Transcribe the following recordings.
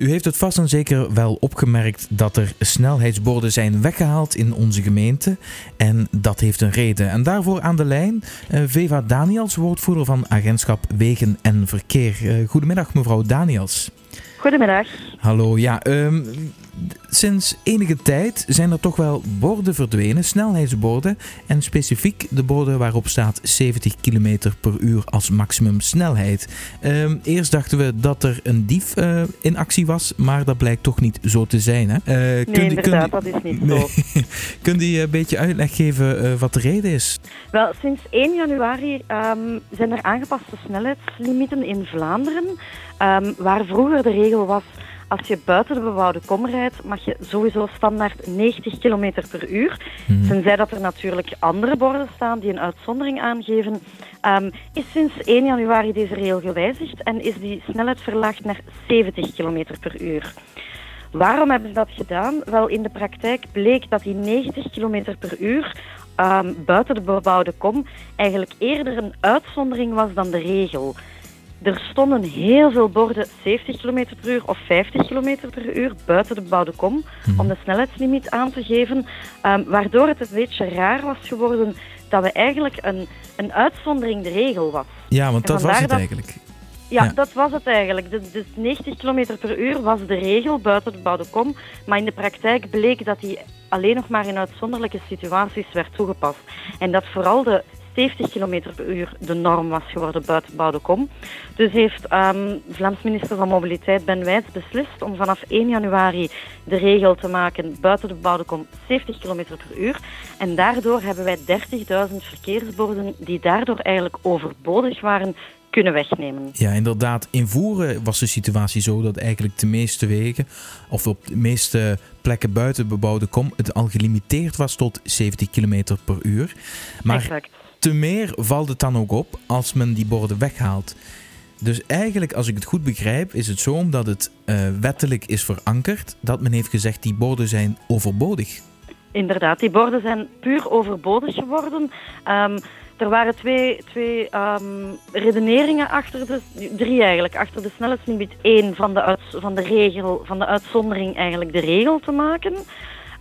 U heeft het vast en zeker wel opgemerkt dat er snelheidsborden zijn weggehaald in onze gemeente. En dat heeft een reden. En daarvoor aan de lijn uh, Veva Daniels, woordvoerder van Agentschap Wegen en Verkeer. Uh, goedemiddag, mevrouw Daniels. Goedemiddag. Hallo, ja. Um, sinds enige tijd zijn er toch wel borden verdwenen, snelheidsborden. En specifiek de borden waarop staat 70 km per uur als maximum snelheid. Um, eerst dachten we dat er een dief uh, in actie was, maar dat blijkt toch niet zo te zijn. Hè? Uh, nee, kunt, inderdaad, dat is niet zo. kunt u een beetje uitleg geven uh, wat de reden is? Wel, sinds 1 januari um, zijn er aangepaste snelheidslimieten in Vlaanderen. Waar vroeger de regel was als je buiten de bebouwde kom rijdt, mag je sowieso standaard 90 km per uur. Mm. Tenzij dat er natuurlijk andere borden staan die een uitzondering aangeven. Um, is sinds 1 januari deze regel gewijzigd en is die snelheid verlaagd naar 70 km per uur. Waarom hebben ze dat gedaan? Wel, in de praktijk bleek dat die 90 km per uur um, buiten de bebouwde kom eigenlijk eerder een uitzondering was dan de regel. Er stonden heel veel borden 70 km per uur of 50 km per uur buiten de bebouwde kom mm. om de snelheidslimiet aan te geven. Um, waardoor het een beetje raar was geworden dat we eigenlijk een, een uitzondering de regel was. Ja, want dat was het dat, eigenlijk. Ja, ja, dat was het eigenlijk. Dus, dus 90 km per uur was de regel buiten de bebouwde kom. Maar in de praktijk bleek dat die alleen nog maar in uitzonderlijke situaties werd toegepast. En dat vooral de 70 km per uur de norm was geworden buiten Boudekom. Dus heeft um, Vlaams minister van Mobiliteit Ben Wijts beslist om vanaf 1 januari de regel te maken buiten de Boudekom 70 km per uur. En daardoor hebben wij 30.000 verkeersborden die daardoor eigenlijk overbodig waren kunnen wegnemen. Ja, inderdaad. In Voeren was de situatie zo dat eigenlijk de meeste wegen, of op de meeste plekken buiten bebouwde kom, het al gelimiteerd was tot 70 km per uur. Maar exact te meer valt het dan ook op als men die borden weghaalt. Dus eigenlijk, als ik het goed begrijp, is het zo omdat het uh, wettelijk is verankerd dat men heeft gezegd die borden zijn overbodig. Inderdaad, die borden zijn puur overbodig geworden. Um, er waren twee, twee um, redeneringen achter de, drie eigenlijk, achter de snelheidslimiet. Eén van de, van de regel, van de uitzondering eigenlijk de regel te maken.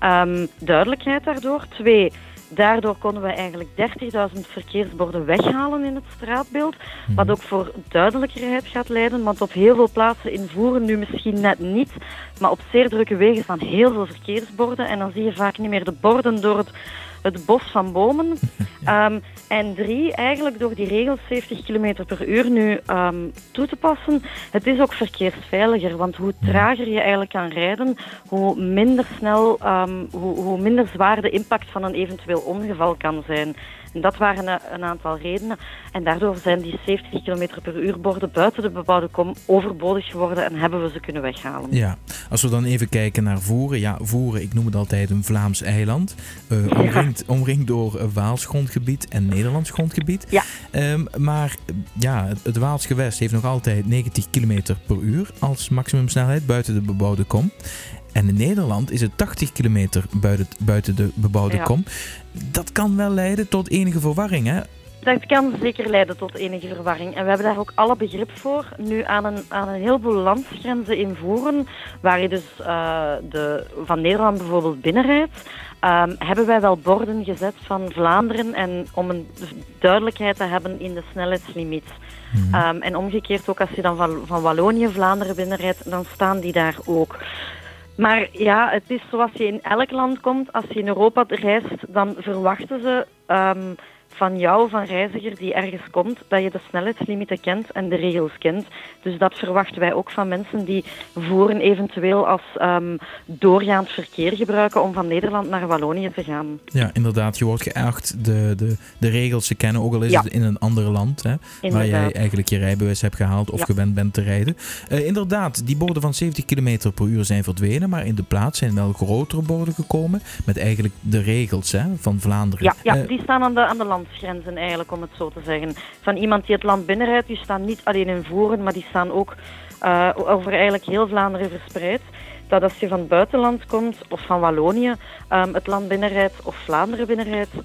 Um, duidelijkheid daardoor. Twee, Daardoor konden we eigenlijk 30.000 verkeersborden weghalen in het straatbeeld. Mhm. Wat ook voor duidelijkerheid gaat leiden. Want op heel veel plaatsen in Voeren, nu misschien net niet, maar op zeer drukke wegen staan heel veel verkeersborden. En dan zie je vaak niet meer de borden door het het bos van bomen. Um, en drie, eigenlijk door die regel 70 km per uur nu um, toe te passen. Het is ook verkeersveiliger, want hoe trager je eigenlijk kan rijden, hoe minder snel, um, hoe, hoe minder zwaar de impact van een eventueel ongeval kan zijn. En dat waren een, een, aantal redenen. En daardoor zijn die 70 km per uur borden buiten de bebouwde kom overbodig geworden en hebben we ze kunnen weghalen. Ja, als we dan even kijken naar Voeren. Ja, Voeren, ik noem het altijd een Vlaams eiland. Uh, omringd, door Waals grondgebied en Nederlands grondgebied. Ja. Um, maar ja, het, het Waals gewest heeft nog altijd 90 km per uur als maximumsnelheid buiten de bebouwde kom. En in Nederland is het 80 kilometer buiten, buiten de bebouwde ja. kom. Dat kan wel leiden tot enige verwarring, hè? Dat kan zeker leiden tot enige verwarring. En we hebben daar ook alle begrip voor. Nu aan een, aan een heleboel landsgrenzen in Voeren, waar je dus uh, de, van Nederland bijvoorbeeld binnenrijdt, um, hebben wij wel borden gezet van Vlaanderen en om een duidelijkheid te hebben in de snelheidslimiet. Mm -hmm. um, en omgekeerd ook als je dan van, van Wallonië, Vlaanderen binnenrijdt, dan staan die daar ook. Maar ja, het is zoals je in elk land komt. Als je in Europa reist, dan verwachten ze um, van jou, van reiziger die ergens komt, dat je de snelheidslimieten kent en de regels kent. Dus dat verwachten wij ook van mensen die voeren eventueel als um, doorgaand verkeer gebruiken om van Nederland naar Wallonië te gaan. Ja, inderdaad. Je wordt geacht de, de, de regels te kennen, ook al is ja. het in een ander land, hè, waar jij eigenlijk je rijbewijs hebt gehaald of ja. gewend bent te rijden. Uh, inderdaad, die borden van 70 km per uur zijn verdwenen, maar in de plaats zijn wel grotere borden gekomen met eigenlijk de regels hè, van Vlaanderen. Ja, ja uh, die staan aan de, aan de land landsgrenzen eigenlijk, om het zo te zeggen. Van iemand die het land binnenrijdt, die staan niet alleen in Voeren, maar die staan ook uh, over eigenlijk heel Vlaanderen verspreid. Dat als je van het buitenland komt, of van Wallonië, um, het land binnenrijdt of Vlaanderen binnenrijdt, um,